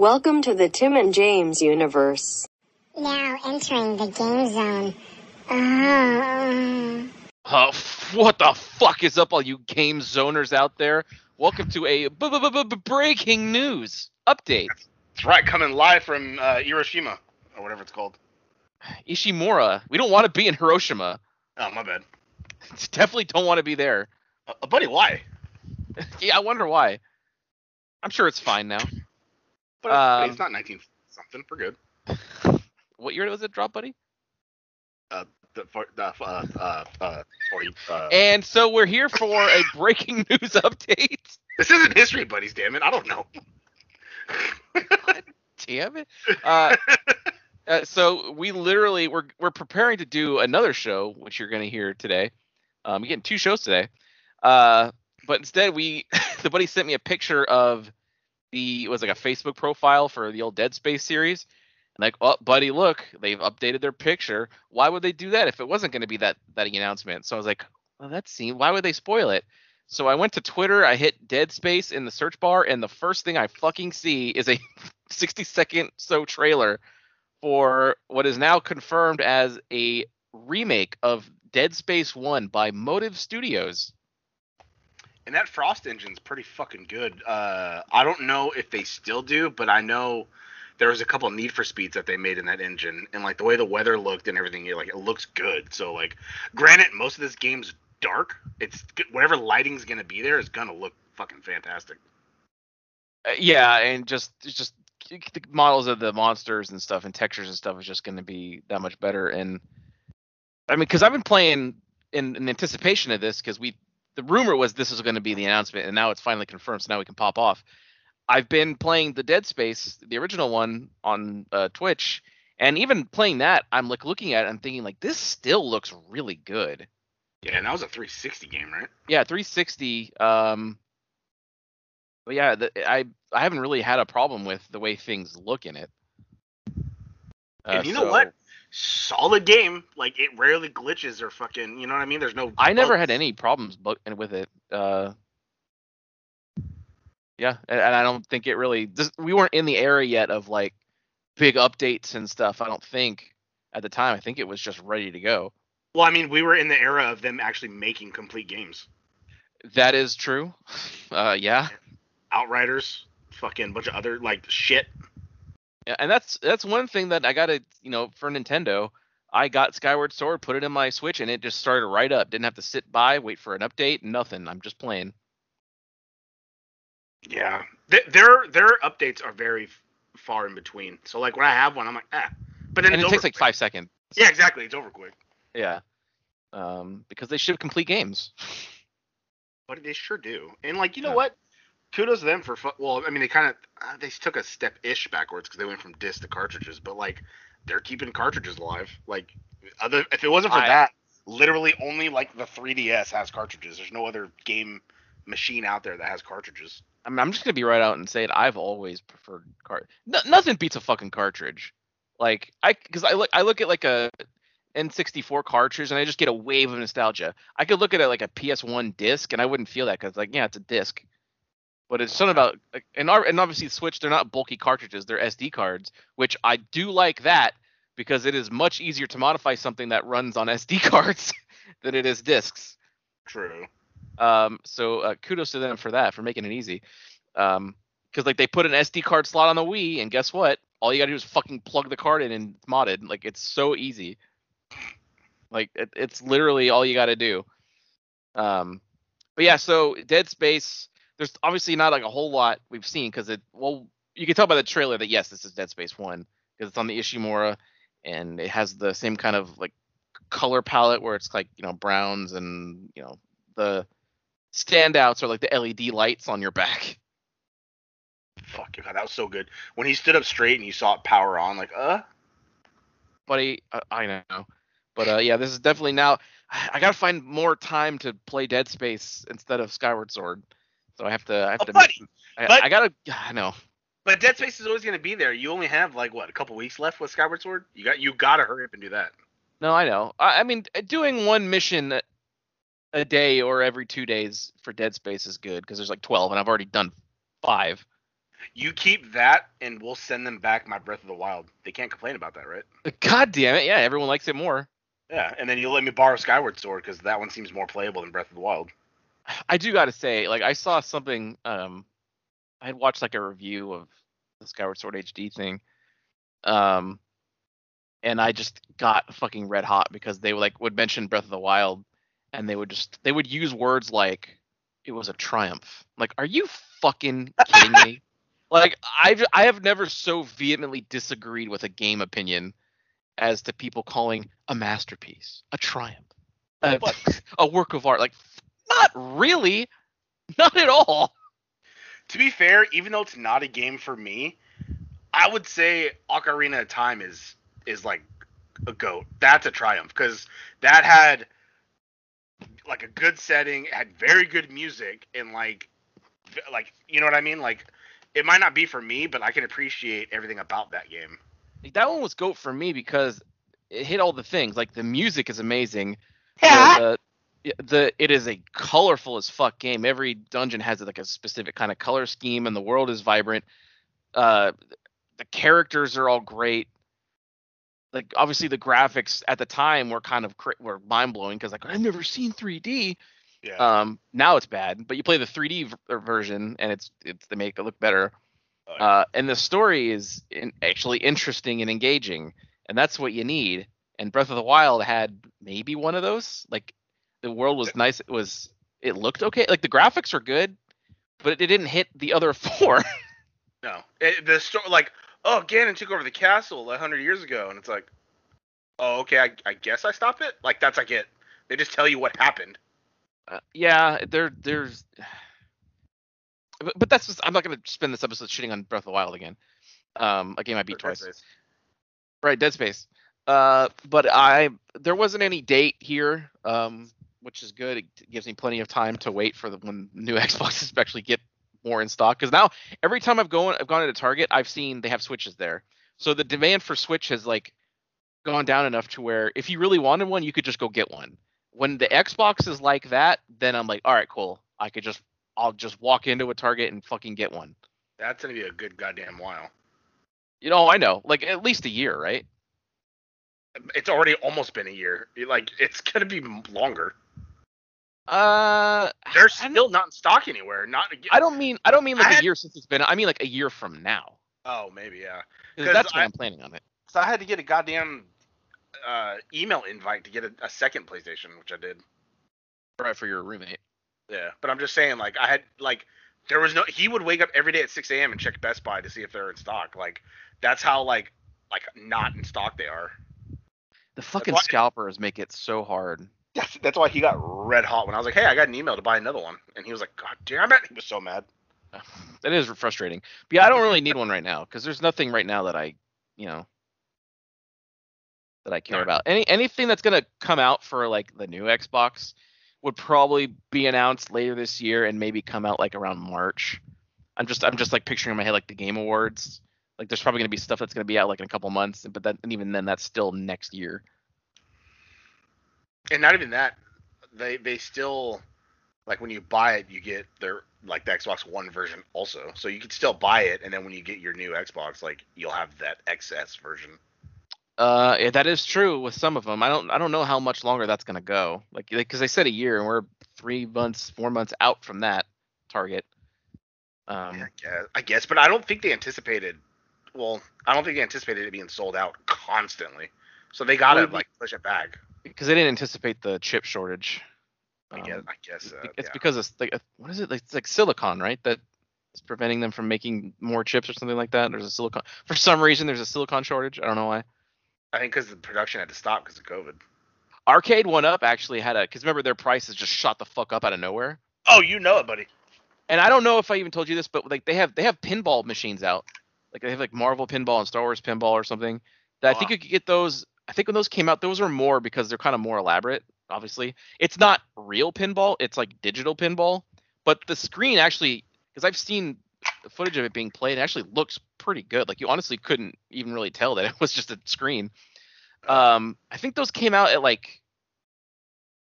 Welcome to the Tim and James universe. Now entering the game zone. Uh, Uh, what the fuck is up, all you game zoners out there? Welcome to a b- b- b- b- breaking news update. That's right, coming live from uh, Hiroshima or whatever it's called. Ishimura, we don't want to be in Hiroshima. Oh, my bad. Definitely don't want to be there. Uh, uh, buddy, why? yeah, I wonder why. I'm sure it's fine now. But Um, it's not 19 something. We're good. What year was it drop, buddy? Uh, the, for, the, uh, uh, uh, 40. Uh, And so we're here for a breaking news update. this isn't history, buddies. Damn it, I don't know. Damn it. Uh, uh, so we literally we're we're preparing to do another show, which you're going to hear today. Um, we're getting two shows today. Uh, but instead, we the buddy sent me a picture of the it was like a Facebook profile for the old Dead Space series. And like, oh, buddy, look, they've updated their picture. Why would they do that if it wasn't going to be that that announcement? So I was like, well, that. Why would they spoil it? So I went to Twitter. I hit Dead Space in the search bar, and the first thing I fucking see is a 60 second so trailer for what is now confirmed as a remake of Dead Space 1 by Motive Studios. And that Frost engine's pretty fucking good. Uh, I don't know if they still do, but I know there was a couple Need for Speeds that they made in that engine, and like the way the weather looked and everything, like it looks good. So like, granted, most of this game's dark. It's whatever lighting's gonna be there is gonna look fucking fantastic. Uh, yeah, and just just the models of the monsters and stuff and textures and stuff is just to be that much better. And I mean, because I've been playing in, in anticipation of this because we the rumor was this was going to be the announcement, and now it's finally confirmed. So now we can pop off. I've been playing the Dead Space, the original one, on uh, Twitch, and even playing that, I'm like looking at it, and thinking like this still looks really good. Yeah, and that was a 360 game, right? Yeah, 360. Um, but yeah, the, I I haven't really had a problem with the way things look in it. Uh, and you know so- what? Solid game. Like it rarely glitches or fucking. You know what I mean? There's no. I never had any problems with it. Uh, yeah, and, and I don't think it really. This, we weren't in the era yet of like big updates and stuff. I don't think at the time. I think it was just ready to go. Well, I mean, we were in the era of them actually making complete games. That is true. Uh, yeah. Outriders, fucking bunch of other like shit. And that's that's one thing that I gotta, you know, for Nintendo, I got Skyward Sword, put it in my Switch, and it just started right up. Didn't have to sit by, wait for an update, nothing. I'm just playing. Yeah, Th- their their updates are very f- far in between. So like when I have one, I'm like, ah. But then And it takes like quick. five seconds. Yeah, exactly. It's over quick. Yeah. Um, because they ship complete games. But they sure do. And like, you know Yeah. what? Kudos to them for well, I mean, they kind of uh, they took a step ish backwards because they went from disc to cartridges. But like, they're keeping cartridges alive. Like, other if it wasn't for I- that, literally only like the 3DS has cartridges. There's no other game machine out there that has cartridges. I mean, I'm just gonna be right out and say it. I've always preferred cart. No, nothing beats a fucking cartridge. Like I, because I look, I look at like a N64 cartridge and I just get a wave of nostalgia. I could look at it like a PS1 disc and I wouldn't feel that because like yeah, it's a disc. But it's something about like, and our, and obviously Switch, they're not bulky cartridges, they're SD cards, which I do like that because it is much easier to modify something that runs on SD cards than it is discs. True. Um, so uh, kudos to them for that, for making it easy. Um, because like they put an SD card slot on the Wii, and guess what? All you gotta do is fucking plug the card in and it's modded. Like it's so easy. Like it, it's literally all you gotta do. Um, but yeah, so Dead Space. There's obviously not like a whole lot we've seen because it. Well, you can tell by the trailer that yes, this is Dead Space One because it's on the Ishimura, and it has the same kind of like color palette where it's like you know browns and you know the standouts are like the LED lights on your back. Fuck, God, that was so good. When he stood up straight and you saw it power on, like, uh, Buddy, I, I know, but uh, yeah, this is definitely now. I gotta find more time to play Dead Space instead of Skyward Sword, so I have to. I have Oh, to. buddy, I, but- I gotta. I know. but Dead Space is always gonna be there. You only have like what a couple weeks left with Skyward Sword. You got you gotta hurry up and do that. No, I know. I, I mean, uh, doing one mission a- a day or every two days for Dead Space is good because there's like 12, and I've already done five. You keep that, and we'll send them back my Breath of the Wild. They can't complain about that, right? God damn it! Yeah, everyone likes it more. Yeah, and then you let me borrow Skyward Sword because that one seems more playable than Breath of the Wild. I do got to say, like I saw something. Um, I had watched like a review of the Skyward Sword HD thing. Um, and I just got fucking red hot because they like would mention Breath of the Wild, and they would just they would use words like it was a triumph. Like, are you fucking kidding me? Like I've I have never so vehemently disagreed with a game opinion as to people calling a masterpiece, a triumph, a, a work of art. Like, not really, not at all. To be fair, even though it's not a game for me, I would say Ocarina of Time is is like a goat. That's a triumph because that had like a good setting, had very good music, and like like you know what I mean. Like it might not be for me, but I can appreciate everything about that game. That one was goat for me because it hit all the things. Like the music is amazing. Yeah. The, the, it is a colorful as fuck game. Every dungeon has like a specific kind of color scheme, and the world is vibrant. Uh, the characters are all great. Like obviously the graphics at the time were kind of cra- were mind blowing because like I've never seen 3D. Yeah. Um, now it's bad, but you play the 3D v- er, version and it's it's they make it look better. Oh, yeah. Uh, and the story is in, actually interesting and engaging, and that's what you need. And Breath of the Wild had maybe one of those. Like the world was nice. It was it looked okay. Like the graphics were good, but it didn't hit the other four. no, it, the story like oh Ganon took over the castle a hundred years ago, and it's like oh okay, I, I guess I stop it. Like that's like it. They just tell you what happened. Uh, yeah, there there's. But, but that's just, I'm not gonna spend this episode shitting on Breath of the Wild again. Um, a game I beat twice. Right, Dead Space. Uh, but I there wasn't any date here, um, which is good. It gives me plenty of time to wait for the when new Xboxes actually get more in stock. Because now every time I've gone I've gone into Target, I've seen they have Switches there. So the demand for Switch has like gone down enough to where if you really wanted one, you could just go get one. When the Xbox is like that, then I'm like, all right, cool. I could just I'll just walk into a Target and fucking get one. That's gonna be a good goddamn while. You know, I know, like at least a year, right? It's already almost been a year. Like it's gonna be longer. Uh, They're still not in stock anywhere. Not. I don't mean I don't mean like I a had- year since it's been. I mean like a year from now. Oh, maybe yeah. that's when I- I'm planning on it. So I had to get a goddamn uh, email invite to get a, a second PlayStation, which I did. Right for your roommate. Yeah, but I'm just saying, like I had like there was no. He would wake up every day at 6 a.m. and check Best Buy to see if they're in stock. Like that's how like like not in stock they are. The fucking scalpers make it so hard. That's that's why he got red hot when I was like, hey, I got an email to buy another one, and he was like, God damn it, he was so mad. That is frustrating. But yeah, I don't really need one right now because there's nothing right now that I, you know, that I care No. about. Any anything that's gonna come out for like the new Xbox would probably be announced later this year and maybe come out like around March. I'm just I'm just like picturing in my head like the Game Awards. Like there's probably gonna be stuff that's gonna be out like in a couple months, but that and even then that's still next year. And not even that, they they still like when you buy it, you get their like the Xbox One version also. So you could still buy it, and then when you get your new Xbox, like you'll have that XS version. Uh, yeah, that is true with some of them. I don't I don't know how much longer that's gonna go. Like because they said a year and we're three months, four months out from that target. Um, I guess, I guess, but I don't think they anticipated. Well, I don't think they anticipated it being sold out constantly. So they gotta like push it back. Because they didn't anticipate the chip shortage. I Um, guess. I guess. Uh, it's yeah. because it's like what is it? Like, it's like silicon, right? That is preventing them from making more chips or something like that. There's a silicon for some reason. There's a silicon shortage. I don't know why. I think because the production had to stop because of COVID. Arcade One Up actually had a because remember their prices just shot the fuck up out of nowhere. Oh, you know it, buddy. And I don't know if I even told you this, but like they have they have pinball machines out. Like they have like Marvel pinball and Star Wars pinball or something. That I think Wow. you could get those. I think when those came out, those were more because they're kind of more elaborate. Obviously, it's not real pinball; it's like digital pinball. But the screen actually, because I've seen the footage of it being played, it actually looks pretty good. Like you honestly couldn't even really tell that it was just a screen. Um, I think those came out at like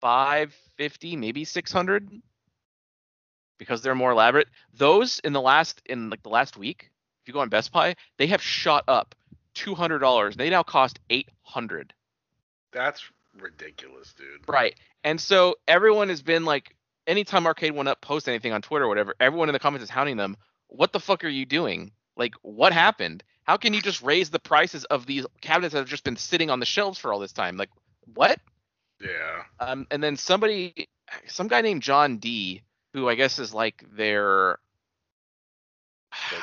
five fifty, maybe six hundred. because they're more elaborate. Those in the last in like the last week, if you go on Best Buy, they have shot up two hundred dollars. They now cost eight hundred. That's ridiculous, dude. Right. And so everyone has been like, anytime Arcade One Up posts anything on Twitter or whatever, everyone in the comments is hounding them. What the fuck are you doing? Like, what happened? How can you just raise the prices of these cabinets that have just been sitting on the shelves for all this time? Like, what? Yeah. Um, and then somebody, some guy named John D, who I guess is like their,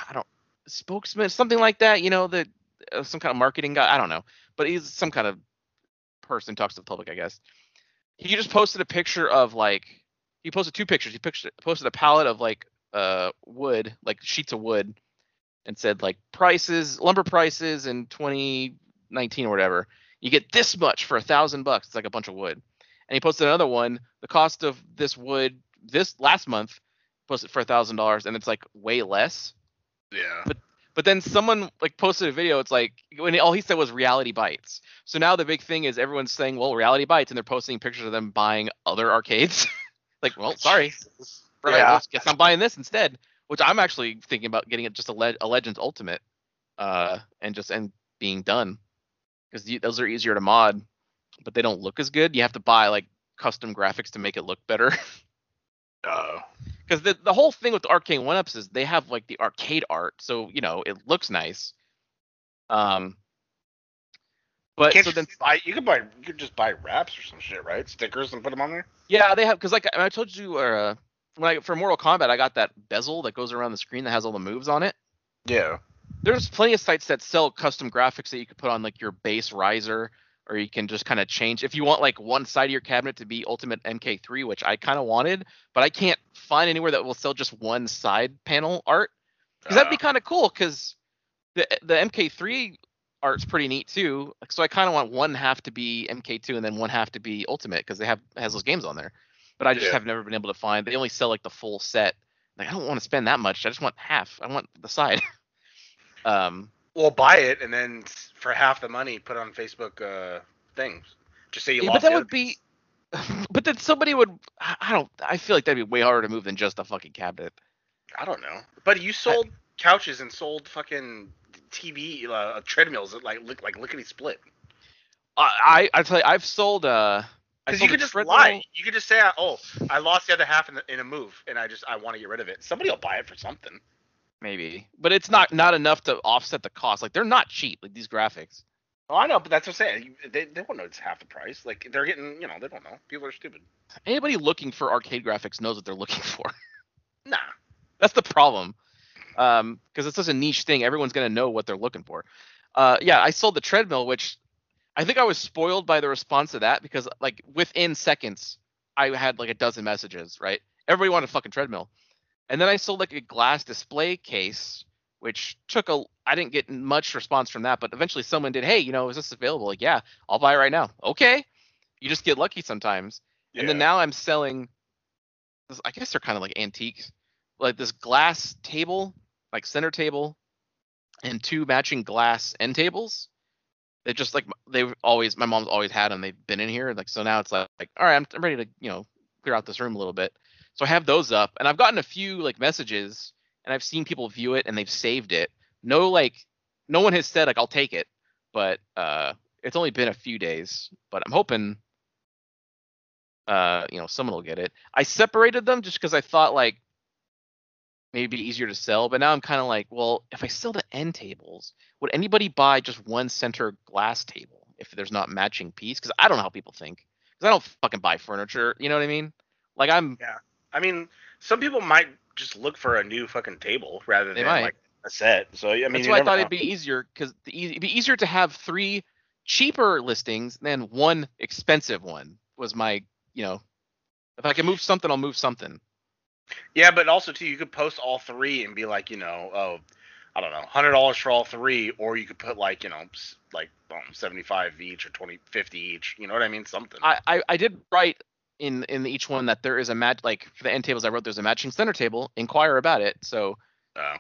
I don't, spokesman, something like that. You know, the some kind of marketing guy. I don't know, but he's some kind of person talks to the public, I guess. He just posted a picture of like, he posted two pictures. He pictured, posted a pallet of like uh wood, like sheets of wood, and said like prices, lumber prices in 2019 or whatever. You get this much for a thousand bucks. It's like a bunch of wood. And he posted another one. The cost of this wood this last month posted for a thousand dollars, and it's like way less. Yeah. But then someone like posted a video. It's like when all he said was reality bites. So now the big thing is everyone's saying, well, reality bites, and they're posting pictures of them buying other arcades. like, well, sorry, right, Yeah. guess I'm buying this instead. Which I'm actually thinking about getting it just a, Le- a Legends Ultimate, uh, and just and being done, because those are easier to mod, but they don't look as good. You have to buy like custom graphics to make it look better. Uh, because the the whole thing with the Arcade One Ups is they have like the arcade art, so you know it looks nice. Um, but can't so you then buy? You could buy. You could just buy wraps or some shit, right? Stickers and put them on there. yeah, they have because like I I told you uh, when I for Mortal Kombat I got that bezel that goes around the screen that has all the moves on it. Yeah. There's plenty of sites that sell custom graphics that you could put on like your base riser, or you can just kind of change if you want like one side of your cabinet to be Ultimate MK3, which I kind of wanted, but I can't find anywhere that will sell just one side panel art. Because that'd be Uh, kind of cool. Because the the MK3 art's pretty neat too. So I kind of want one half to be MK2 and then one half to be Ultimate because they have has those games on there. But I just Yeah. have never been able to find. They only sell like the full set. Like I don't want to spend that much. I just want half. I want the side. um. Well, buy it and then for half the money, put on Facebook uh, things. Just say you Yeah, lost. but that would be. But then somebody would. I I don't. I feel like that'd be way harder to move than just a fucking cabinet. I don't know. But you sold couches and sold fucking TV uh, treadmills that like look like lickety split. I I I tell you, I've sold. uh Because you could just treadmill- lie. You could just say, "Oh, I lost the other half in, the, in a move, and I just I want to get rid of it." Somebody will buy it for something. Maybe, but it's not not enough to offset the cost. Like they're not cheap. Like these graphics. Oh, I know, but that's what I'm saying. They they won't know it's half the price. Like they're getting, you know, they don't know. People are stupid. Anybody looking for arcade graphics knows what they're looking for. Nah. That's the problem. Um, because it's such a niche thing. Everyone's gonna know what they're looking for. Uh, yeah, I sold the treadmill, which I think I was spoiled by the response to that because like within seconds, I had like a dozen messages. Right, everybody wanted a fucking treadmill, and then I sold like a glass display case, which took a. I didn't get much response from that, but eventually someone did. Hey, you know, is this available? Like, yeah, I'll buy it right now. Okay, you just get lucky sometimes. Yeah. And then now I'm selling. this- I guess they're kind of like antiques, like this glass table, like center table, and two matching glass end tables. They just like they've always my mom's always had them. They've been in here, like so now it's like, like all right, I'm, I'm ready to you know clear out this room a little bit. So I have those up, and I've gotten a few like messages, and I've seen people view it and they've saved it. No like, no one has said like I'll take it, but uh, it's only been a few days. But I'm hoping uh, you know, someone will get it. I separated them just because I thought like maybe it'd be easier to sell, but now I'm kind of like, well, if I sell the end tables, would anybody buy just one center glass table if there's not matching piece? Because I don't know how people think. Because I don't fucking buy furniture. You know what I mean? Like I'm. I mean, some people might just look for a new fucking table rather They than might. like a set. So I mean, that's why I thought know. it'd be easier because it'd be easier to have three cheaper listings than one expensive one. Was my you know, if I can move something, I'll move something. Yeah, but also too, you could post all three and be like, you know, oh, I don't know, hundred dollars for all three, or you could put like, you know, like um, seventy five each or 20, 50 each. You know what I mean? Something. I, I I did write in in each one that there is a match like for the end tables I wrote there's a matching center table. Inquire about it. So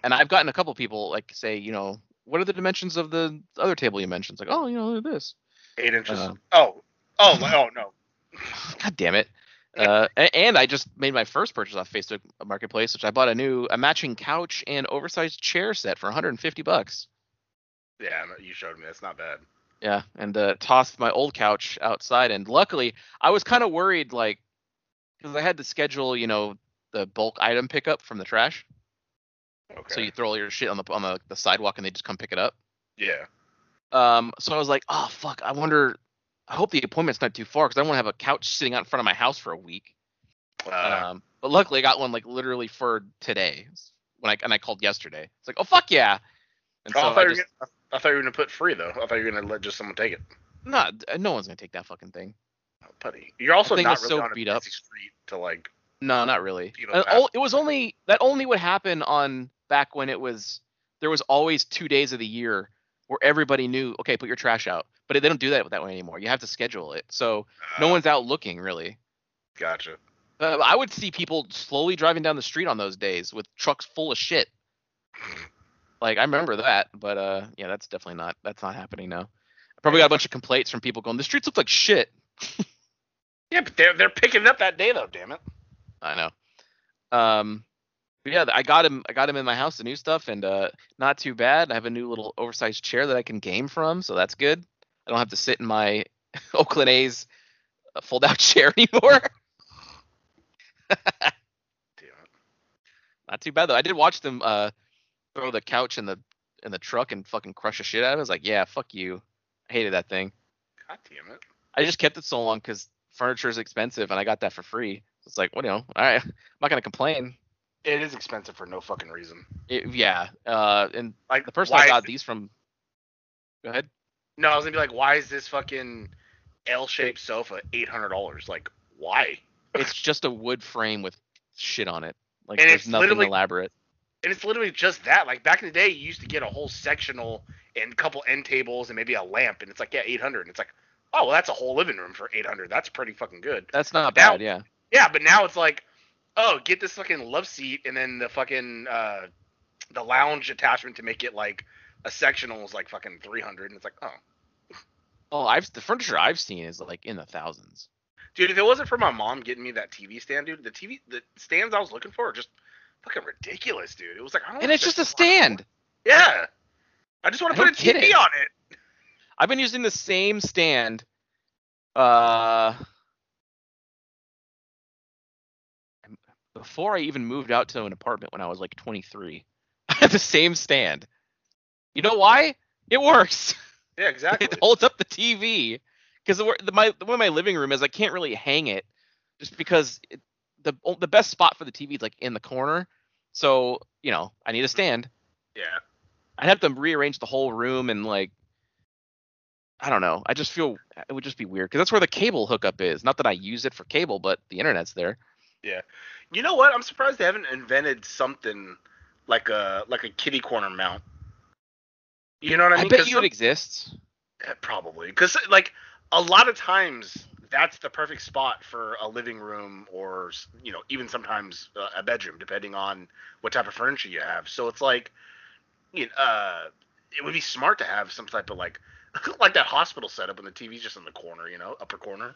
and I've gotten a couple people like say you know what are the dimensions of the other table you mentioned? It's like oh you know this. eight inches. uh, oh, oh, oh no. God damn it. Uh, and I just made my first purchase off Facebook Marketplace, which I bought a new a matching couch and oversized chair set for 150 bucks. Yeah, you showed me. That's not bad. Yeah, and uh, tossed my old couch outside. And luckily, I was kind of worried, like, because I had to schedule, you know, the bulk item pickup from the trash. Okay. So you throw all your shit on the on the, the sidewalk, and they just come pick it up. yeah. Um, so I was like, oh fuck, I wonder. I hope the appointment's not too far because I don't want to have a couch sitting out in front of my house for a week. Uh, Um, but luckily, I got one like literally for today when I and I called yesterday. It's like, oh fuck yeah. And oh, so I, thought I you were just, gonna, I thought you were gonna put free though. I thought you were gonna let just someone take it. not no one's gonna take that fucking thing. Oh, putty. You're also not really so on a beat up. street to like. No, not really. You know, oh, it was only that only would happen on back when it was there was always two days of the year where everybody knew okay put your trash out, but they don't do that that way anymore. You have to schedule it, so no uh, one's out looking really. Gotcha. Uh, I would see people slowly driving down the street on those days with trucks full of shit. Like I remember that, but uh, yeah, that's definitely not that's not happening now. I probably got a bunch of complaints from people going, "The streets look like shit." Yeah, but they're they're picking it up that day though. Damn it. I know. Um, but yeah, I got him. I got him in my house, the new stuff, and uh, not too bad. I have a new little oversized chair that I can game from, so that's good. I don't have to sit in my Oakland A's uh, fold-out chair anymore. Damn it. not too bad though. I did watch them uh, throw the couch in the in the truck and fucking crush the shit out of it. I was like, yeah, fuck you. I hated that thing. God damn it. I just kept it so long because furniture is expensive, and I got that for free. It's like, what you know, all right, I'm not gonna complain. It is expensive for no fucking reason. It, yeah, uh, and Like the person I got these from. Go ahead. No, I was gonna be like, why is this fucking L-shaped sofa eight hundred dollars? Like, why? It's just a wood frame with shit on it. Like And there's nothing elaborate. And it's literally just that. Like back in the day, you used to get a whole sectional and a couple end tables and maybe a lamp, and it's like yeah, eight hundred. And it's like, oh, well, that's a whole living room for eight hundred. That's pretty fucking good. That's not Now- bad. Yeah. Yeah, but now it's like, oh, get this fucking love seat and then the fucking uh, the lounge attachment to make it like a sectional is like fucking three hundred, and it's like, oh, Oh, I've the furniture I've seen is like in the thousands. dude, if it wasn't for my mom getting me that TV stand, dude, the TV the stands I was looking for are just fucking ridiculous, dude. It was like, I don't And it's just a stand. Yeah. I just want to put a TV it. on it. I've been using the same stand. Uh, before I even moved out to an apartment when I was like 23, I had the same stand. You know why? It works. Yeah, exactly. it holds up the TV because the, the my the way my living room is, I can't really hang it just because it, the the best spot for the TV is like in the corner. So you know, I need a stand. yeah. I'd have to rearrange the whole room and like I don't know. I just feel it would just be weird because that's where the cable hookup is. Not that I use it for cable, but the internet's there. Yeah. You know what? I'm surprised they haven't invented something like a like a kitty corner mount. You know what I mean? I, bet you some- it exists. Eh, Probably, because like a lot of times that's the perfect spot for a living room or you know even sometimes uh, a bedroom, depending on what type of furniture you have. So it's like, you know, uh, it would be smart to have some type of like like that hospital setup and the TV's just in the corner, you know, upper corner.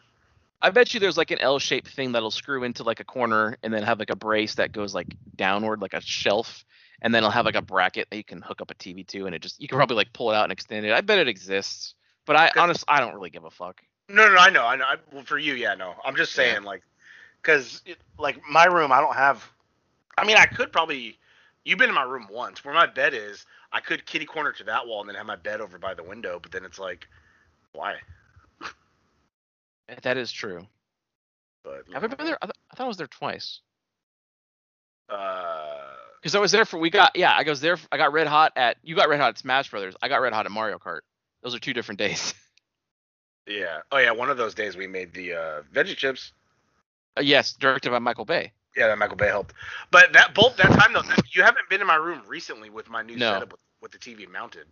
I bet you there's like an L-shaped thing that'll screw into like a corner and then have like a brace that goes like downward like a shelf and then it'll have like a bracket that you can hook up a TV to and it just you can probably like pull it out and extend it. I bet it exists. But I honestly I don't really give a fuck. No, no, I know, I know. I, well, for you, yeah, no. I'm just saying, like, because like my room, I don't have. I mean, I could probably. You've been in my room once, where my bed is. I could kitty corner to that wall and then have my bed over by the window, but then it's like, why? That is true. But Have I been there? I, th- I thought I was there twice. Uh, Because I was there for we got yeah I was there for, I got red hot at you got red hot at Smash Brothers I got red hot at Mario Kart those are two different days yeah. Oh yeah, one of those days we made the uh, veggie chips. uh, yes directed by Michael Bay Yeah, that Michael Bay helped. But that both that time though, that, you haven't been in my room recently with my new No. setup with, with the TV mounted.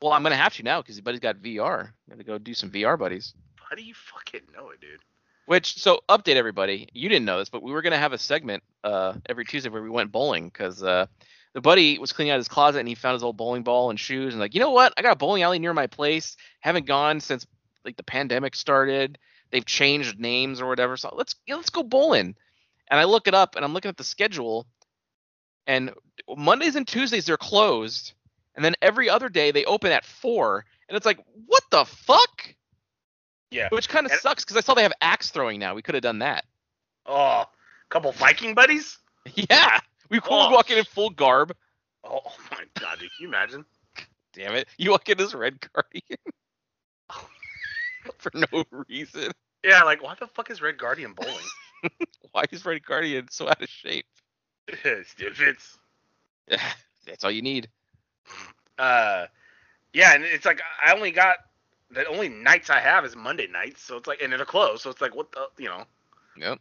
well I'm gonna have to now because buddy's got VR gotta go do some VR buddies How do you fucking know it, dude? which so update everybody you didn't know this but we were gonna have a segment uh every Tuesday where we went bowling because uh the buddy was cleaning out his closet and he found his old bowling ball and shoes and like you know what I got a bowling alley near my place haven't gone since like the pandemic started they've changed names or whatever. So let's yeah, let's go bowling. And I look it up and I'm looking at the schedule, and Mondays and Tuesdays they're closed, and then every other day they open at four, and it's like what the fuck? Yeah. Which kind of sucks because I saw they have axe throwing now. We could have done that. Oh, couple Viking buddies. Yeah, we could Oh. walk in in full garb. Oh, my god, dude, can you imagine? Damn it, you walk in as a Red Guardian for no reason. Yeah, like why the fuck is Red Guardian bowling? Why is Red Guardian so out of shape? Still. That's all you need. Uh, yeah, and it's like I only got the only nights I have is Monday nights, so it's like and they're closed, so it's like what the you know. Yep.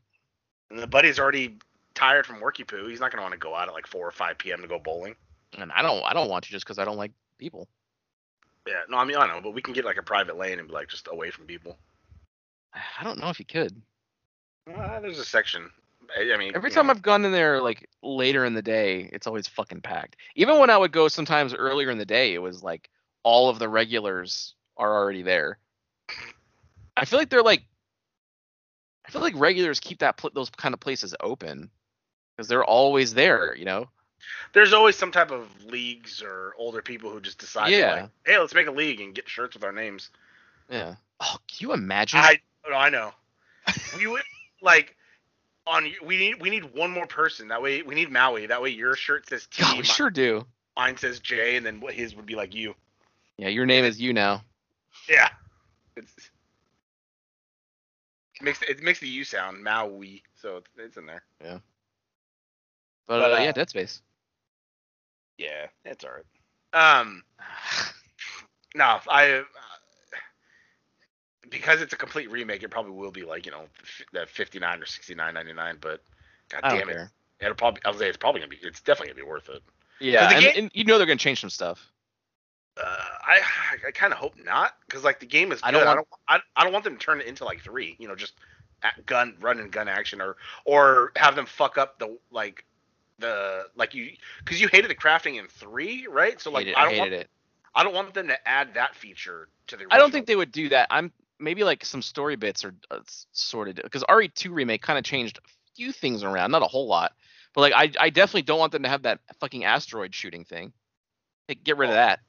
And the buddy's already tired from worky poo. He's not gonna want to go out at like four or five p.m. to go bowling. And I don't I don't want to just because I don't like people. Yeah, no, I mean I know, but we can get like a private lane and be like just away from people. I don't know if you could. Uh, there's a section. I I mean, Every time know, I've gone in there like later in the day, it's always fucking packed. Even when I would go sometimes earlier in the day, it was like all of the regulars are already there. I feel like they're like I feel like regulars keep that pl- those kind of places open because they're always there, you know. There's always some type of leagues or older people who just decide, Yeah. like, hey, let's make a league and get shirts with our names. Yeah. Oh, can you imagine? I I know. we would like on we need we need one more person. That way we need Maui. That way your shirt says T, God, we sure do. mine says J, and then what his would be like you. Yeah, your name is you now. Yeah. It's it makes it makes the U sound Maui, so it's, it's in there. But, But, uh, uh, yeah, Dead Space. Yeah, it's alright. Um, no, I uh, because it's a complete remake, it probably will be like you know f- that fifty nine or sixty nine ninety nine. But god I don't damn it, care. it'll probably I'll say it's probably gonna be it's definitely gonna be worth it. Yeah, and, game- and you know they're gonna change some stuff. Uh, I I kind of hope not because like the game is good. I I don't don't, I want- don't I, I don't want them to turn it into like three. You know, just at gun run and gun action or or have them fuck up the like the like you because you hated the crafting in three, right? So like hated, I I don't hated want it. I don't want them to add that feature to the. I don't think they would do that. I'm maybe like some story bits are uh, sorted because RE2 remake kind of changed a few things around, not a whole lot, but like I I definitely don't want them to have that fucking asteroid shooting thing. Like, get rid of Oh. that.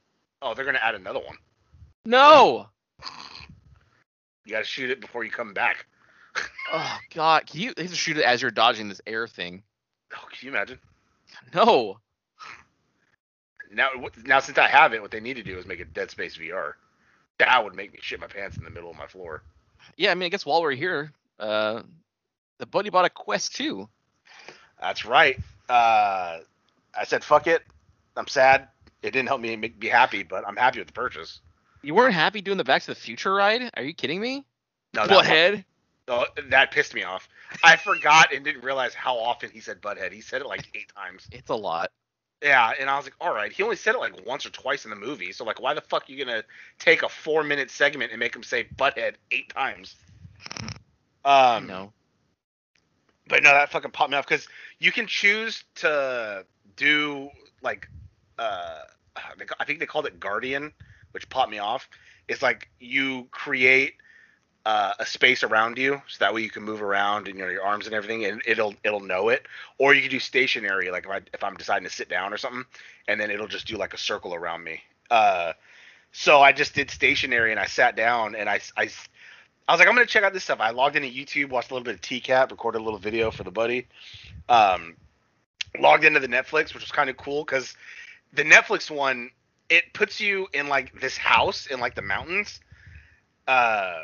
Oh, they're gonna add another one. No. You gotta shoot it before you come back. Oh God, can you? They have to shoot it as you're dodging this air thing. Oh, can you imagine? No. Now, now since I have it, what they need to do is make a Dead Space VR. That would make me shit my pants in the middle of my floor. Yeah, I mean, I guess while we're here, uh, the buddy bought a Quest 2. That's right. Uh, I said fuck it. I'm sad. It didn't help me make me happy, but I'm happy with the purchase. You weren't happy doing the Back to the Future ride? Are you kidding me? No, that, Butthead. no, that pissed me off. I forgot and didn't realize how often he said butthead. He said it like eight times. It's a lot. Yeah, and I was like, all right. He only said it like once or twice in the movie, so like, why the fuck are you gonna take a four minute segment and make him say butthead eight times? Um, no. But no, that fucking popped me off because you can choose to do like, uh, I think they called it Guardian, which popped me off. It's like you create uh, a space around you, so that way you can move around and you know your arms and everything, and it'll it'll know it. Or you can do stationary, like if I if I'm deciding to sit down or something, and then it'll just do like a circle around me. Uh, so I just did stationary, and I sat down, and I I I was like, I'm gonna check out this stuff. I logged into YouTube, watched a little bit of TCAP, recorded a little video for the buddy. Um, logged into the Netflix, which was kind of cool because the Netflix one it puts you in like this house in like the mountains. Uh,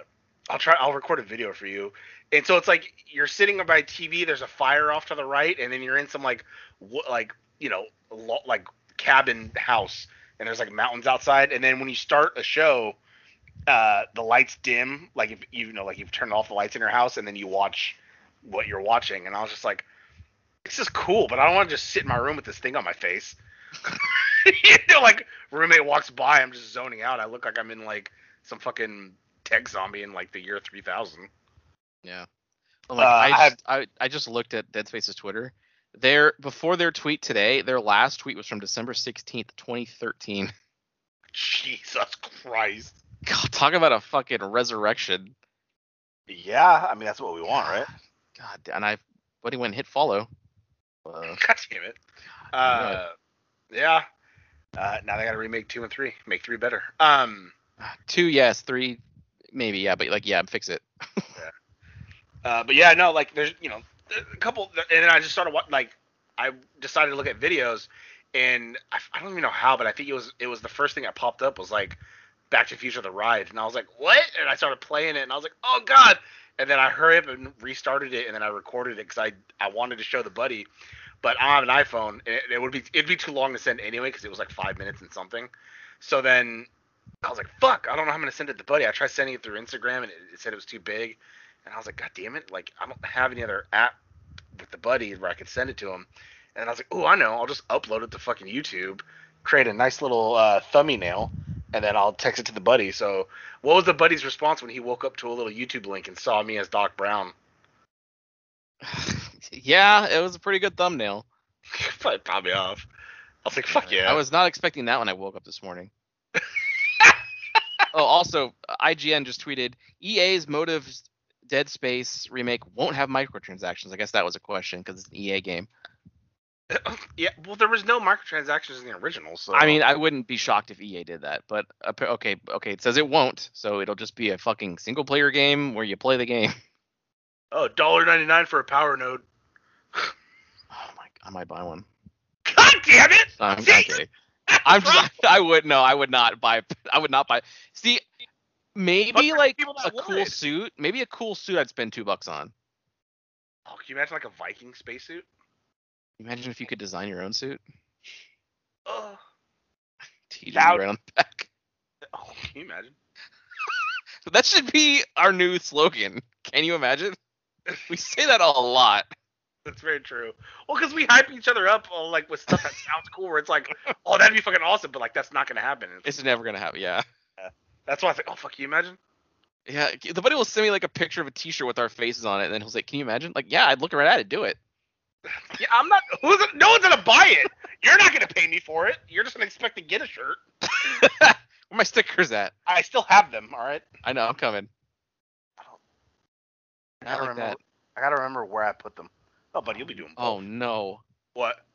I'll try. I'll record a video for you. And so it's like you're sitting by a TV. There's a fire off to the right, and then you're in some like like you know lo- like cabin house, and there's like mountains outside. And then when you start a show, uh, the lights dim, like if you know, like you've turned off the lights in your house, and then you watch what you're watching. And I was just like, this is cool, but I don't want to just sit in my room with this thing on my face. you know, like roommate walks by, I'm just zoning out. I look like I'm in like some fucking tech zombie in like the year 3000. Yeah. Well, Like, Uh, I, I just, I, I just looked at Dead Space's Twitter. Their before their tweet today, their last tweet was from December 16th, 2013. Jesus Christ. God, talk about a fucking resurrection. Yeah, I mean that's what we want, right? God, and I, buddy went and hit follow. Uh, God damn it. Uh, yeah. Uh, now they got to remake two and three, make three better. Um, two, yes, three, maybe, yeah, but like, yeah, fix it. uh, but yeah, no, like there's, you know, a couple, and then I just started like, I decided to look at videos, and I, I don't even know how, but I think it was it was the first thing that popped up was like Back to the Future the ride, and I was like, what? And I started playing it, and I was like, oh god. And then I hurry up and restarted it, and then I recorded it because I I wanted to show the buddy, but I have an iPhone, and it, it would be it'd be too long to send anyway because it was like five minutes and something. So then I was like, fuck, I don't know how I'm gonna send it to the buddy. I tried sending it through Instagram, and it, it said it was too big, and I was like, god damn it, like I don't have any other app with the buddy where I could send it to him. And I was like, oh, I know, I'll just upload it to fucking YouTube, create a nice little uh, thumbnail, and then I'll text it to the buddy. So, what was the buddy's response when he woke up to a little YouTube link and saw me as Doc Brown? yeah, it was a pretty good thumbnail. Probably pop me off. I was like, fuck yeah. I was not expecting that when I woke up this morning. oh, also, uh, IGN just tweeted EA's Motives Dead Space remake won't have microtransactions. I guess that was a question because it's an EA game. yeah, well, there was no microtransactions in the original, so I mean, I wouldn't be shocked if EA did that, but okay, okay, it says it won't, so it'll just be a fucking single player game where you play the game. oh, dollar ninety nine for a power node. Oh my, I might buy one. God damn it! I'm, I'm See? kidding. I'm just, I would no, I would not buy. I would not buy. See, maybe like a that cool suit, maybe a cool suit. I'd spend two bucks on. Oh, can you imagine like a Viking spacesuit? Imagine if you could design your own suit. Oh, TJ That would- right on the back. oh, can you imagine? That should be our new slogan. Can you imagine? We say that a lot. That's very true. Well, because we hype each other up like with stuff that sounds cool, where it's like, oh, that'd be fucking awesome, but like that's not gonna happen. It's- It's never gonna happen. Yeah. that's why I think, oh, fuck, can you imagine? Yeah. The buddy will send me like a picture of a T-shirt with our faces on it, and then he'll say, "Can you imagine?" Like, yeah, I'd look right at it. Do it. Yeah, I'm not. Who's no one's gonna buy it. You're not gonna pay me for it. You're just gonna expect to get a shirt. Where my stickers at? I still have them. All right. I know. I'm coming. I Not gotta like remember. that. I gotta remember where I put them. Oh, buddy, you'll be doing. Oh no. what?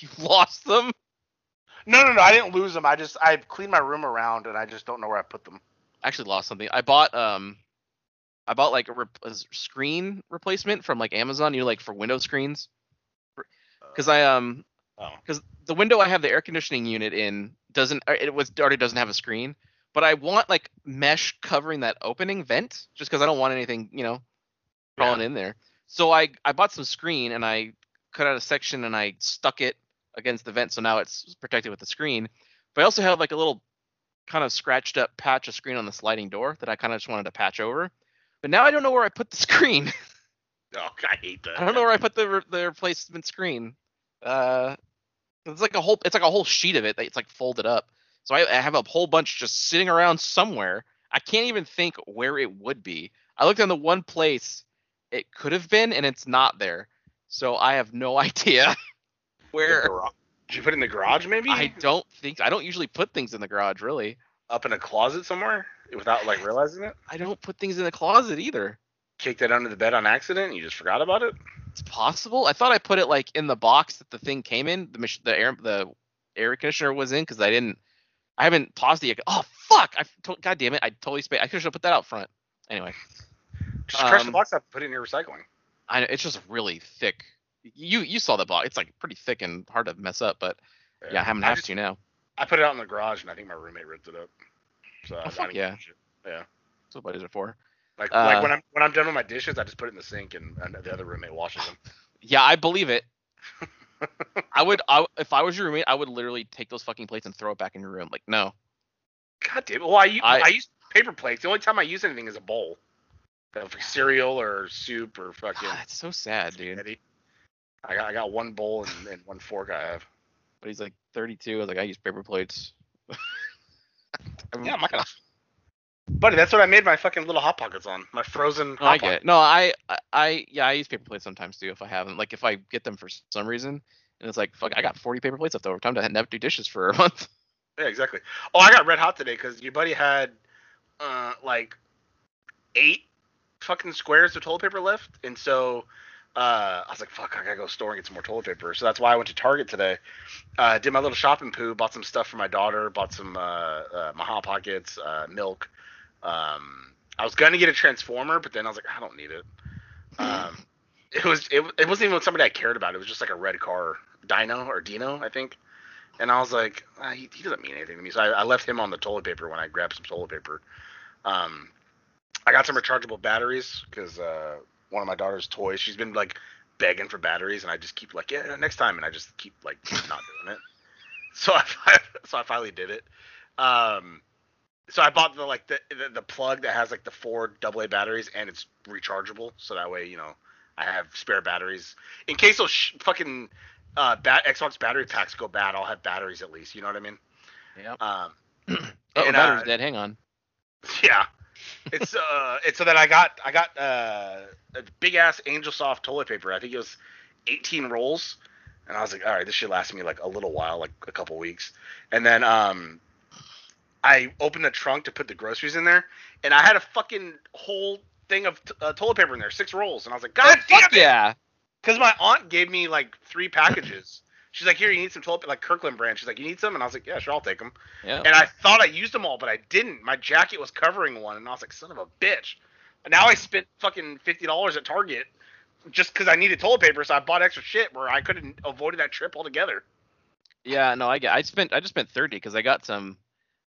You lost them. No, no, no. I didn't lose them. I just I cleaned my room around and I just don't know where I put them. I actually lost something. I bought um, I bought like a, rep- a screen replacement from like Amazon. You know, like for window screens. Because I um, Oh. because the window I have the air conditioning unit in doesn't uh, it was already doesn't have a screen. But I want like mesh covering that opening vent, just because I don't want anything you know crawling in there. So I I bought some screen and I cut out a section and I stuck it against the vent, so now it's protected with the screen. But I also have like a little kind of scratched up patch of screen on the sliding door that I kind of just wanted to patch over. But now I don't know where I put the screen. Oh, I hate that. I don't know where I put the re- the replacement screen. Uh, it's like a whole it's like a whole sheet of it that it's like folded up. So I, I have a whole bunch just sitting around somewhere. I can't even think where it would be. I looked in the one place it could have been, and it's not there. So I have no idea where. Did you put it in the garage, maybe? I don't think I don't usually put things in the garage. Really, Up in a closet somewhere without like realizing it. I don't put things in the closet either. Kicked it under the bed on accident. and You just forgot about it. It's possible. I thought I put it like in the box that the thing came in. The mach- the air the air conditioner was in because I didn't. I haven't paused it yet. Oh fuck! I to- God damn it! I totally spaced. I should have put that out front. Anyway, Just crush the Um, box up and put it in your recycling. I know it's just really thick. You you saw the box. It's like pretty thick and hard to mess up. But yeah, I haven't I have to now. I put it out in the garage, and I think my roommate ripped it up. So Oh, fuck yeah. Yeah. That's what buddies are for. Like Uh, like when I'm when I'm done with my dishes, I just put it in the sink, and, and the other roommate washes them. Yeah, I believe it. I would. I, if I was your roommate, I would literally take those fucking plates and throw it back in your room. Like no. God damn it! Well, I, I- I use paper plates. The only time I use anything is a bowl, of cereal or soup or fucking. God, that's so sad, dude. I got I got one bowl and, and one fork. I have. But he's like 32. I was like, I use paper plates. Yeah, I'm not gonna. Buddy, that's what I made my fucking little hot pockets on. My frozen. No, hot I get it. No, I, I, I, yeah, I use paper plates sometimes too if I haven't. Like if I get them for some reason, and it's like, fuck, I got 40 paper plates left over. Time to never do dishes for a month. Yeah, exactly. Oh, I got red hot today because your buddy had uh like eight fucking squares of toilet paper left, and so uh, I was like, fuck, I gotta go store and get some more toilet paper. So that's why I went to Target today. Uh, did my little shopping poo, bought some stuff for my daughter, bought some uh, uh, my hot pockets, uh, milk. Um, I was gonna get a transformer, but then I was like, I don't need it. Um, it was it, it wasn't even somebody I cared about. It was just like a red car, Dino or Dino, I think. And I was like, ah, he, he doesn't mean anything to me. So I, I left him on the toilet paper when I grabbed some toilet paper. Um, I got some rechargeable batteries because uh, one of my daughter's toys, she's been like begging for batteries, and I just keep like, yeah, next time, and I just keep like not doing it. So I so I finally did it. Um, so I bought the like the, the the plug that has like the four AA batteries, and it's rechargeable, so that way you know I have spare batteries in case those sh- fucking uh, bat- Xbox battery packs go bad. I'll have batteries at least. You know what I mean? Yeah. Um, Oh, and, battery's uh, dead. Hang on. yeah. It's uh it's so that I got I got uh a big ass Angel Soft toilet paper. I think it was 18 rolls. And I was like, all right, this should last me like a little while, like a couple weeks. And then um I opened the trunk to put the groceries in there, and I had a fucking whole thing of t- uh, toilet paper in there, six rolls. And I was like, God damn Fuck it! yeah. Because my aunt gave me like three packages. She's like, here, you need some toilet paper, like Kirkland brand. She's like, you need some? And I was like, yeah, sure, I'll take them. Yeah. And I thought I used them all, but I didn't. My jacket was covering one, and I was like, son of a bitch. And now I spent fucking fifty dollars at Target just because I needed toilet paper, so I bought extra shit where I could have avoided that trip altogether. Yeah, no, I get. I spent I just spent thirty because I got some,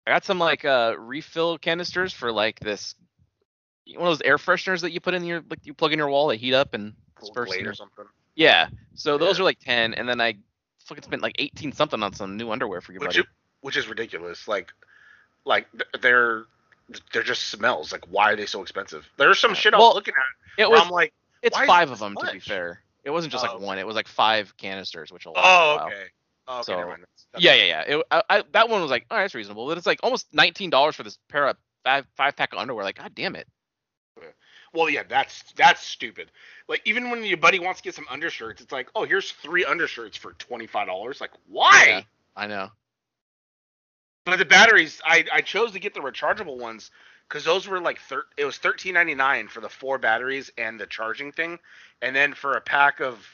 I got some like uh refill canisters for like this, one of those air fresheners that you put in your like you plug in your wall, they heat up and disperse. or something. Yeah, so those are like ten, and then I fucking spent like eighteen something on some new underwear for your Which, buddy. which is ridiculous. Like, like they're they're just smells. Like, why are they so expensive? There's some shit I was Well, looking at. It was I'm like, it's five of them to be fair. It wasn't just Oh, like one. It was like five canisters, which will oh, okay. Oh, okay, So, never mind. That's- Yeah, yeah, yeah. It, I, I, that one was like, all right, that's reasonable. But it's like almost nineteen dollars for this pair of five five pack of underwear. Like, god damn it. Well, yeah, that's that's stupid. Like even when your buddy wants to get some undershirts, it's like, oh, here's three undershirts for twenty five dollars. Like, why? Yeah. I know. But the batteries, I I chose to get the rechargeable ones because those were like thir- it was thirteen ninety nine for the four batteries and the charging thing, and then for a pack of,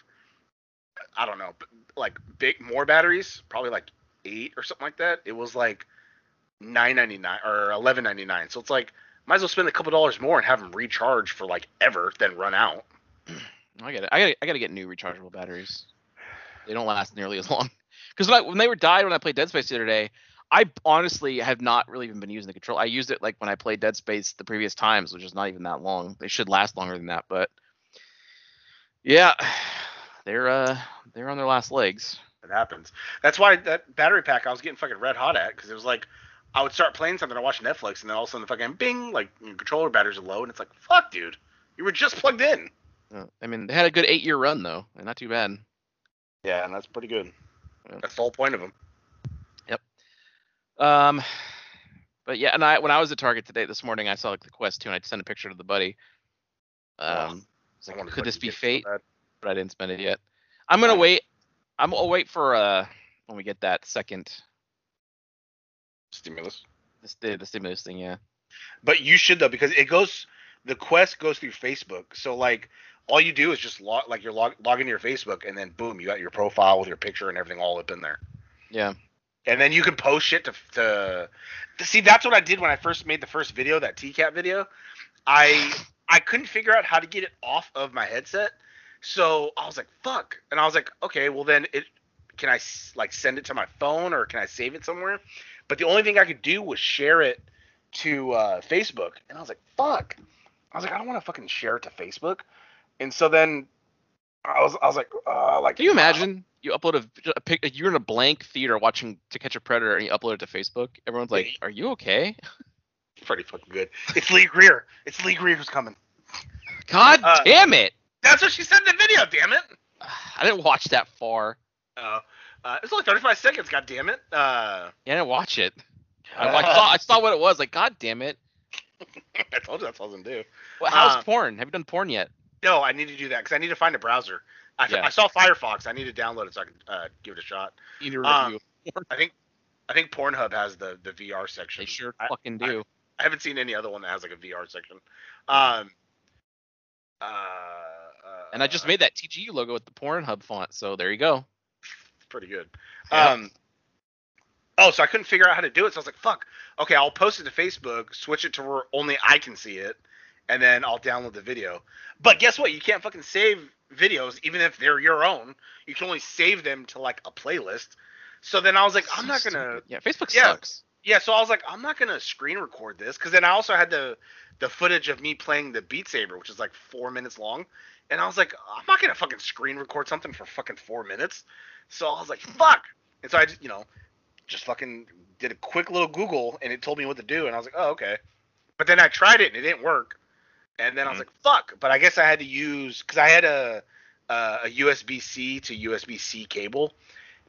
I don't know, like big more batteries, probably like eight or something like that. It was like nine ninety nine or eleven ninety nine. So it's like might as well spend a couple dollars more and have them recharge for like ever than run out. I get it. I got I got to get new rechargeable batteries. They don't last nearly as long. Because when, when they were died when I played Dead Space the other day, I honestly have not really even been using the control. I used it like when I played Dead Space the previous times, which is not even that long. They should last longer than that, but yeah, they're uh they're on their last legs. It happens. That's why that battery pack I was getting fucking red hot at because it was like I would start playing something, I watch Netflix, and then all of a sudden the fucking bing, like your controller batteries are low, and it's like, fuck, dude, you were just plugged in. I mean, they had a good eight year run though, and not too bad. Yeah, and that's pretty good. Yeah. That's the whole point of them. Yep. Um, but yeah, and I when I was at Target today this morning, I saw like the Quest 2, and I sent a picture to the buddy. Oh, Um, I like, could this be so fate? But I didn't spend it yet. I'm gonna wait. I'm gonna wait for uh when we get that second Stimulus. the, the stimulus thing. Yeah. But you should though because it goes. The quest goes through Facebook, so like all you do is just log like you're log, log into your Facebook, and then boom, you got your profile with your picture and everything all up in there. Yeah. and then you can post shit to, to to see that's what I did when I first made the first video that TCAP video I I couldn't figure out how to get it off of my headset so I was like fuck and I was like okay well then it can I like send it to my phone or can I save it somewhere but the only thing I could do was share it to uh, Facebook and I was like fuck I was like I don't want to fucking share it to Facebook and so then I was I was like uh, like Can you imagine you upload a, a pic? You're in a blank theater watching To Catch a Predator, and you upload it to Facebook. Everyone's like, "Are you okay?" pretty fucking good it's Lee Greer it's Lee Greer who's coming God Uh, damn it! That's what she said in the video. Damn it. I didn't watch that far. Oh, uh, it's only 35 seconds. God damn it. Uh, Yeah, I didn't watch it. I, I saw I saw what it was. Like, God damn it! I told you that's all I was gonna do. Well, how's Uh, porn? Have you done porn yet? No, I need to do that because I need to find a browser. I, Yeah. I saw Firefox. I need to download it so I can uh, give it a shot. You need uh, review. I think I think Pornhub has the the VR section. They sure I, fucking do. I haven't seen any other one that has like a VR section. Um, Uh, uh, And I just made that TGU logo with the Pornhub font, so there you go. Pretty good. Yeah. Um. Oh, so I couldn't figure out how to do it. So I was like, "Fuck." Okay, I'll post it to Facebook, switch it to where only I can see it, and then I'll download the video. But guess what? You can't fucking save videos, even if they're your own. You can only save them to like a playlist. So then I was like, I'm not gonna. Yeah, Facebook Yeah. sucks. Yeah, so I was like, I'm not gonna screen record this because then I also had the the footage of me playing the Beat Saber, which is like four minutes long, and I was like, I'm not gonna fucking screen record something for fucking four minutes. So I was like, fuck, and so I just you know just fucking did a quick little Google and it told me what to do, and I was like, oh okay, but then I tried it and it didn't work, and then I was Mhm. like, fuck, but I guess I had to use because I had a a, a USB C to USB C cable,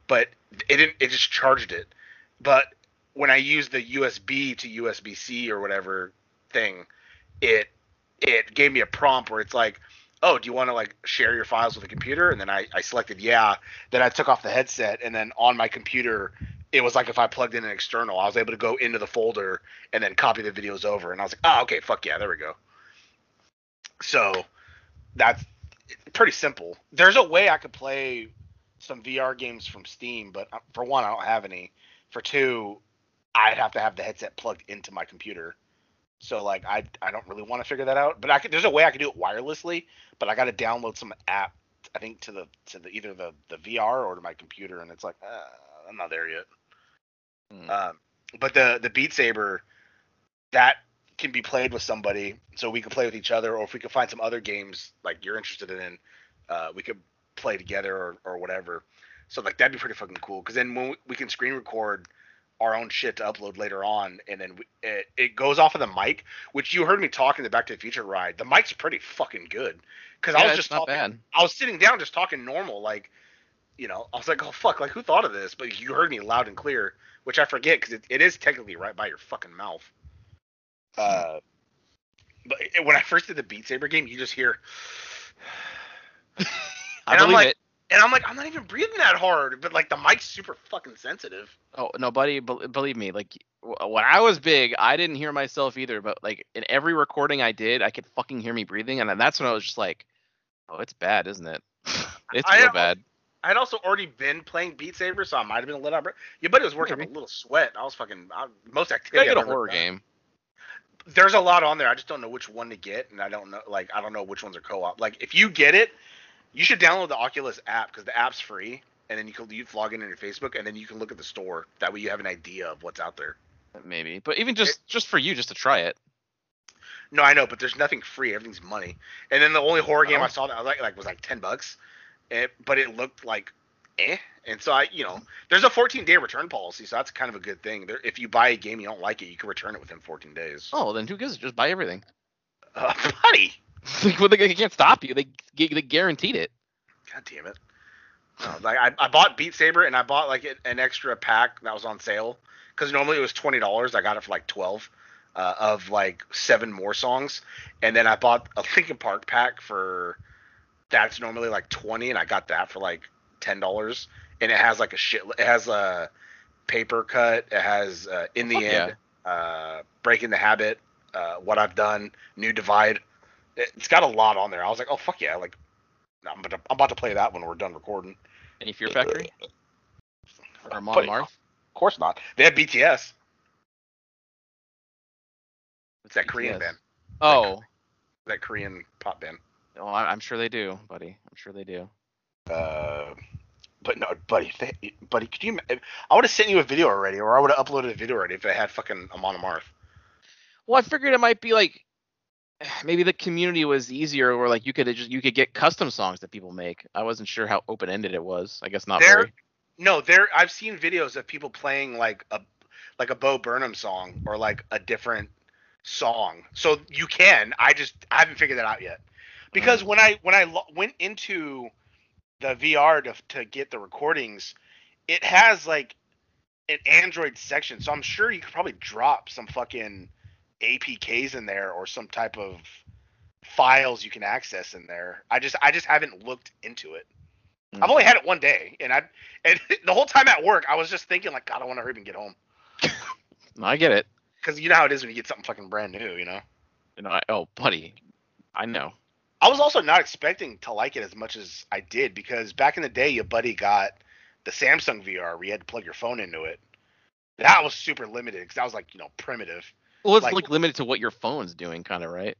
but it didn't it just charged it, but when I used the USB to USB C or whatever thing, it it gave me a prompt where it's like, oh, do you want to like share your files with a computer? And then I, I selected yeah. Then I took off the headset, and then on my computer, it was like if I plugged in an external, I was able to go into the folder and then copy the videos over. And I was like, oh, okay, fuck yeah, there we go. So that's pretty simple. There's a way I could play some VR games from Steam, but uh, for one, I don't have any. For two, I'd have to have the headset plugged into my computer. So like I I don't really want to figure that out. But I could there's a way I could do it wirelessly, but I got to download some app I think to the to the either the the VR or to my computer, and it's like uh, I'm not there yet. Hmm. Um, but the the Beat Saber that can be played with somebody, so we can play with each other, or if we can find some other games like you're interested in, uh, we could play together or, or whatever. So like that'd be pretty fucking cool. Because then when we, we can screen record our own shit to upload later on, and then we, it, it goes off of the mic, which you heard me talk in the Back to the Future ride. The mic's pretty fucking good. Because I was just talking, bad. I was sitting down just talking normal, like, you know, I was like, oh fuck, like who thought of this? But you heard me loud and clear, which I forget because it, it is technically right by your fucking mouth. Uh, but when I first did the Beat Saber game, you just hear, I believe like- it. And I'm like, I'm not even breathing that hard, but like the mic's super fucking sensitive. Oh no, buddy, bel believe me. Like w- when I was big, I didn't hear myself either. But like in every recording I did, I could fucking hear me breathing, and then that's when I was just like, "Oh, it's bad, isn't it? it's I real bad." I had also already been playing Beat Saber, so I might have been a little. Out Your buddy was working up a little sweat. I was fucking I, most activity. gotta get a horror done. game. there's a lot on there. I just don't know which one to get, and I don't know like I don't know which ones are co-op. Like if you get it, you should download the Oculus app because the app's free, and then you can you log in on your Facebook, and then you can look at the store. That way you have an idea of what's out there. Maybe, but even just just for you, just to try it. No, I know, but there's nothing free. Everything's money. And then the only horror game Oh. I saw that I like like was like ten bucks, it, but it looked like eh. And so I, you know, there's a 14 day return policy, so that's kind of a good thing. There, if you buy a game you don't like it, you can return it within 14 days. Oh, then who gives? Just buy everything. Uh, buddy. like, well, they, they can't stop you. They they guaranteed it. God damn it. No, like I, I bought Beat Saber and I bought like an- extra pack that was on sale because normally it was twenty dollars. I got it for like twelve uh, of like seven more songs, and then I bought a Linkin Park pack for that's normally like twenty, and I got that for like ten dollars, and it has like a shit. It has a paper cut. It has uh, in the end, uh, breaking the habit, uh, what I've done, new divide. It- It's got a lot on there. I was like, oh fuck yeah, like I'm about to, I'm about to play that when we're done recording. Any Fear Factory or Mon Buddy, Of course not. They have BTS. It's that Korean band. Oh, That Korean pop band. oh, I- I'm sure they do, buddy. I'm sure they do. Uh, but no, buddy, they, buddy, could you? I would have sent you a video already, or I would have uploaded a video already if I had fucking Amon Amarth. Well, I figured it might be like maybe the community was easier, or like you could just you could get custom songs that people make. I wasn't sure how open ended it was. I guess not There- very. No, there. I've seen videos of people playing like a like a Bo Burnham song or like a different song. So you can. I just I haven't figured that out yet. Because mm. when I when I lo- went into the VR to to get the recordings, it has like an Android section. So I'm sure you could probably drop some fucking APKs in there or some type of files you can access in there. I just I just haven't looked into it. Hmm. I've only had it one day, and I and the whole time at work, I was just thinking like, God, I want to hurry up and get home, I get it. because you know how it is when you get something fucking brand new, you know. You know, I, oh, buddy, I know. I was also not expecting to like it as much as I did because back in the day, your buddy got the Samsung VR where you had to plug your phone into it. That was super limited because that was like you know primitive. Well, it's Like- like, limited to what your phone's doing, kind of, right?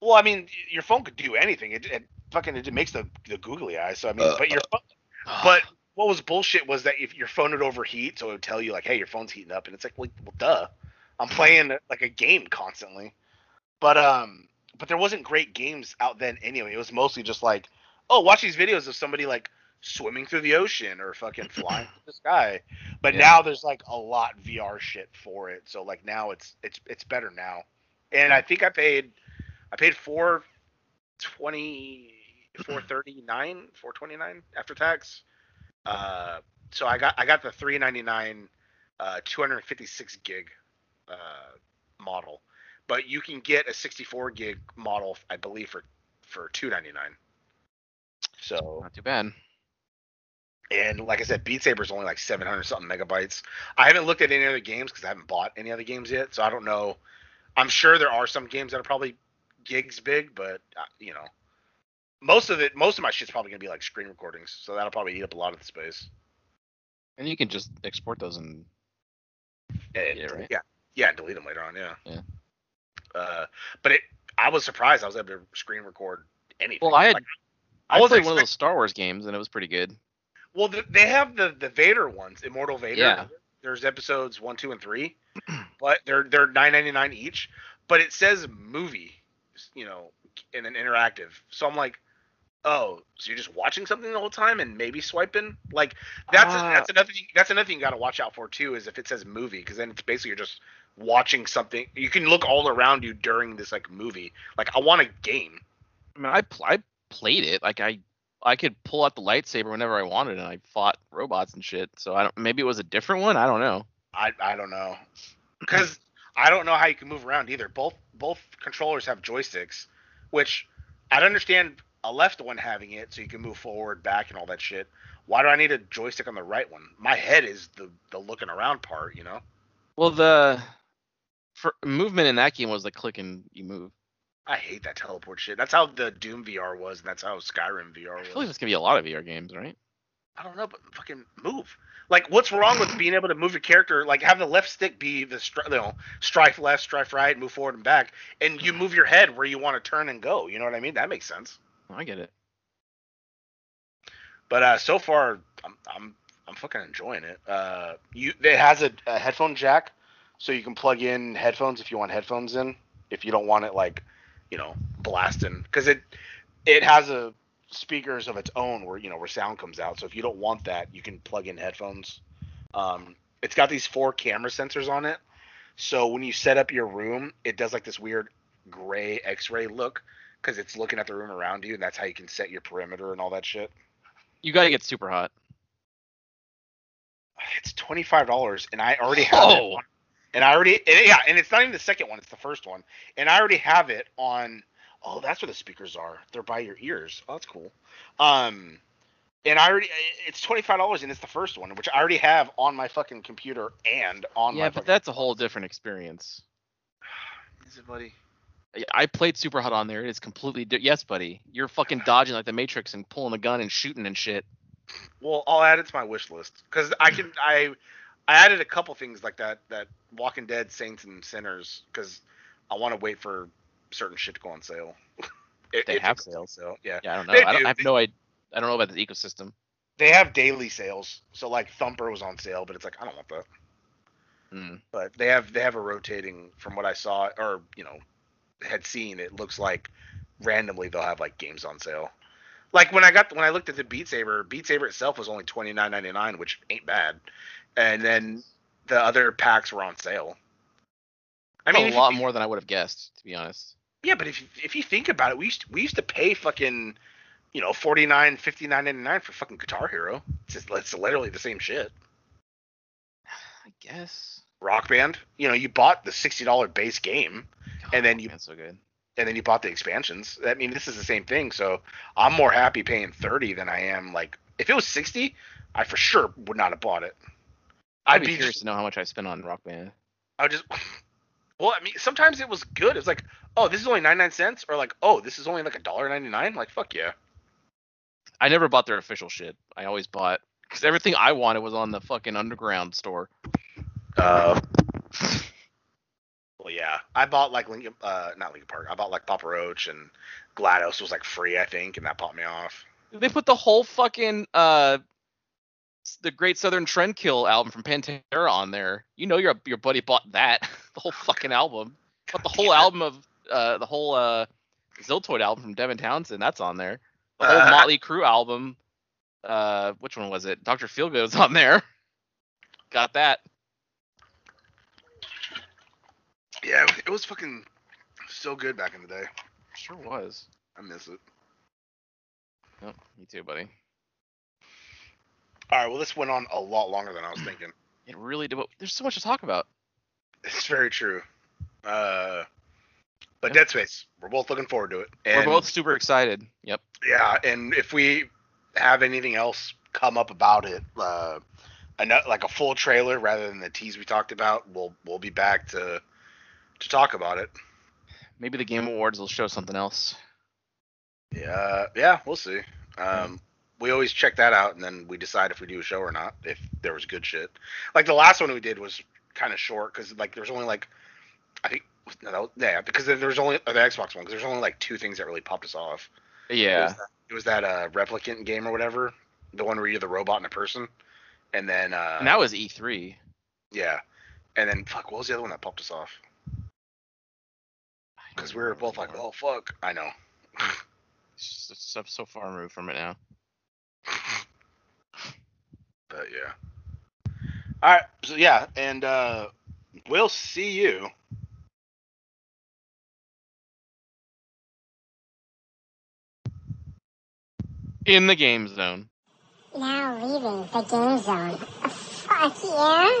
Well, I mean, your phone could do anything. It, it fucking it makes the the googly eyes. So I mean, but your phone, but what was bullshit was that if your phone would overheat, so it would tell you like, hey, your phone's heating up, and it's like, well, well duh, I'm playing like a game constantly. But um, but there wasn't great games out then anyway. It was mostly just like, oh, watch these videos of somebody like swimming through the ocean or fucking flying through the sky. But Yeah. now there's like a lot VR shit for it. So like now it's it's it's better now. And I think I paid I paid four twenty four thirty nine four twenty nine after tax. Uh, so I got I got the three ninety nine uh, two hundred fifty six gig uh, model, but you can get a sixty four gig model I believe for for two ninety nine. So Not too bad. And like I said, Beat Saber is only like 700 something megabytes. I haven't looked at any other games because I haven't bought any other games yet, so I don't know. I'm sure there are some games that are probably gigs big, but uh, you know, most of it, most of my shit's probably gonna be like screen recordings, so that'll probably eat up a lot of the space. And you can just export those and And, Yeah, right. yeah, yeah, and delete them later on. Yeah. Yeah. Uh, but it, I was surprised I was able to screen record anything. well, I had Like, I, I played one of those Star Wars games and it was pretty good. Well, they have the the Vader ones, Immortal Vader. Yeah. There's episodes one, two, and three, but they're they're nine ninety nine each. But it says movie, you know, in an interactive. So I'm like, oh, so you're just watching something the whole time and maybe swiping? Like that's Ah. that's another thing. That's another thing you got to watch out for too. Is if it says movie, because then it's basically you're just watching something. You can look all around you during this like movie. Like I want a game. I mean, I pl- I played it like I I could pull out the lightsaber whenever I wanted and I fought robots and shit. So I don't maybe it was a different one. I don't know. I I don't know because I don't know how you can move around either. Both both controllers have joysticks, which I'd understand a left one having it so you can move forward, back, and all that shit. Why do I need a joystick on the right one? My head is the the looking around part, you know. Well, the for movement in that game was like click and you move. I hate that teleport shit. That's how the Doom VR was, and that's how Skyrim VR was. I feel like there's gonna be a lot of VR games, right? I don't know, but fucking move. Like, what's wrong with being able to move your character? Like, have the left stick be the stri- you know strife left, strife right, move forward and back, and you move your head where you want to turn and go. You know what I mean? That makes sense. I get it. But uh, so far, I'm I'm I'm fucking enjoying it. Uh, you it has a, a headphone jack, so you can plug in headphones if you want headphones in. If you don't want it like, you know, blasting, because it it has a speakers of its own where you know where sound comes out. So if you don't want that, you can plug in headphones. Um, it's got these four camera sensors on it, so when you set up your room, it does like this weird gray X-ray look because it's looking at the room around you, and that's how you can set your perimeter and all that shit. You gotta get super hot. It's twenty five dollars, and I already have it. Oh. On, and I already, and yeah, and it's not even the second one; it's the first one, and I already have it on. Oh, that's where the speakers are. They're by your ears. Oh, that's cool. Um, and I already, it's twenty five dollars, and it's the first one, which I already have on my fucking computer and on my. Yeah, but that's a whole different experience. Is it, buddy? I- I played super hot on there. It is completely di- yes, buddy. You're fucking dodging like the Matrix and pulling a gun and shooting and shit. Well, I'll add it to my wish list because I can. I I added a couple things like that. That Walking Dead, Saints and Sinners, because I want to wait for certain shit to go on sale. It- They have sales, so. Yeah, Yeah, I don't know. They I, don't, do. I have no idea. I don't know about the ecosystem. they have daily sales. So like Thumper was on sale, but it's like I don't want that. Mm. But they have they have a rotating from what I saw or you know had seen. It looks like randomly they'll have like games on sale. Like when I got when I looked at the Beat Saber, Beat Saber itself was only twenty nine ninety nine, which ain't bad. And then the other packs were on sale. I mean, a lot you- more than I would have guessed, to be honest. Yeah, but if you, if you think about it, we used to, we used to pay fucking, you know, 49 59.99 for fucking Guitar Hero. It's just it's literally the same shit. I guess. Rock Band, you know, you bought the sixty dollar base game, And then you- so good. and then you bought the expansions. I mean, this is the same thing. So I'm more happy paying thirty than I am like if it was sixty, I for sure would not have bought it. I'd I'd be be curious just, to know how much I spent on Rock Band. I would just. Well, I mean, sometimes it was good. It's like, oh, this is only 99 cents, or like, oh, this is only like a dollar 99. Like, fuck yeah. I never bought their official shit. I always bought because everything I wanted was on the fucking underground store. Uh, well, yeah, I bought like Linkin, uh, not Linkin Park. I bought like Papa Roach and GLaDOS was like free, I think, and that popped me off. They put the whole fucking uh, the Great Southern Trendkill album from Pantera on there. You know your your buddy bought that the whole fucking album. But the whole album of uh the whole uh Ziltoid album from Devin Townsend that's on there. The whole Uh. Motley Crue album. Uh, which one was it? Doctor Feelgood's on there. Got that. Yeah, it was- fucking so good back in the day. Sure was. I miss it. Oh, me too, buddy. All right, well, this went on a lot longer than I was thinking. It really did. There's so much to talk about. It's very true. Uh, but Yep. Dead Space, we're both looking forward to it. We're both super excited. Yep. Yeah, and if we have anything else come up about it, uh, like a full trailer rather than the tease we talked about, we'll we'll be back to to talk about it. Maybe the Game Awards will show something else. Yeah, yeah, we'll see. Um, we always check that out, and then we decide if we do a show or not. If there was good shit, like the last one we did was kind of short because like there's only like I think no, yeah because there was only or the Xbox one because there's only like two things that really popped us off. It was Yeah. that, it was that uh, replicant game or whatever, the one where you're the robot and a person, and then uh, And that was E E3. yeah, and then fuck, what was the other one that popped us off? Because we were both like, oh fuck, I know. It's so, so far removed from it now. But yeah. All right. So yeah, and uh, we'll see you. In the game zone. Now leaving the game zone. Fuck yeah.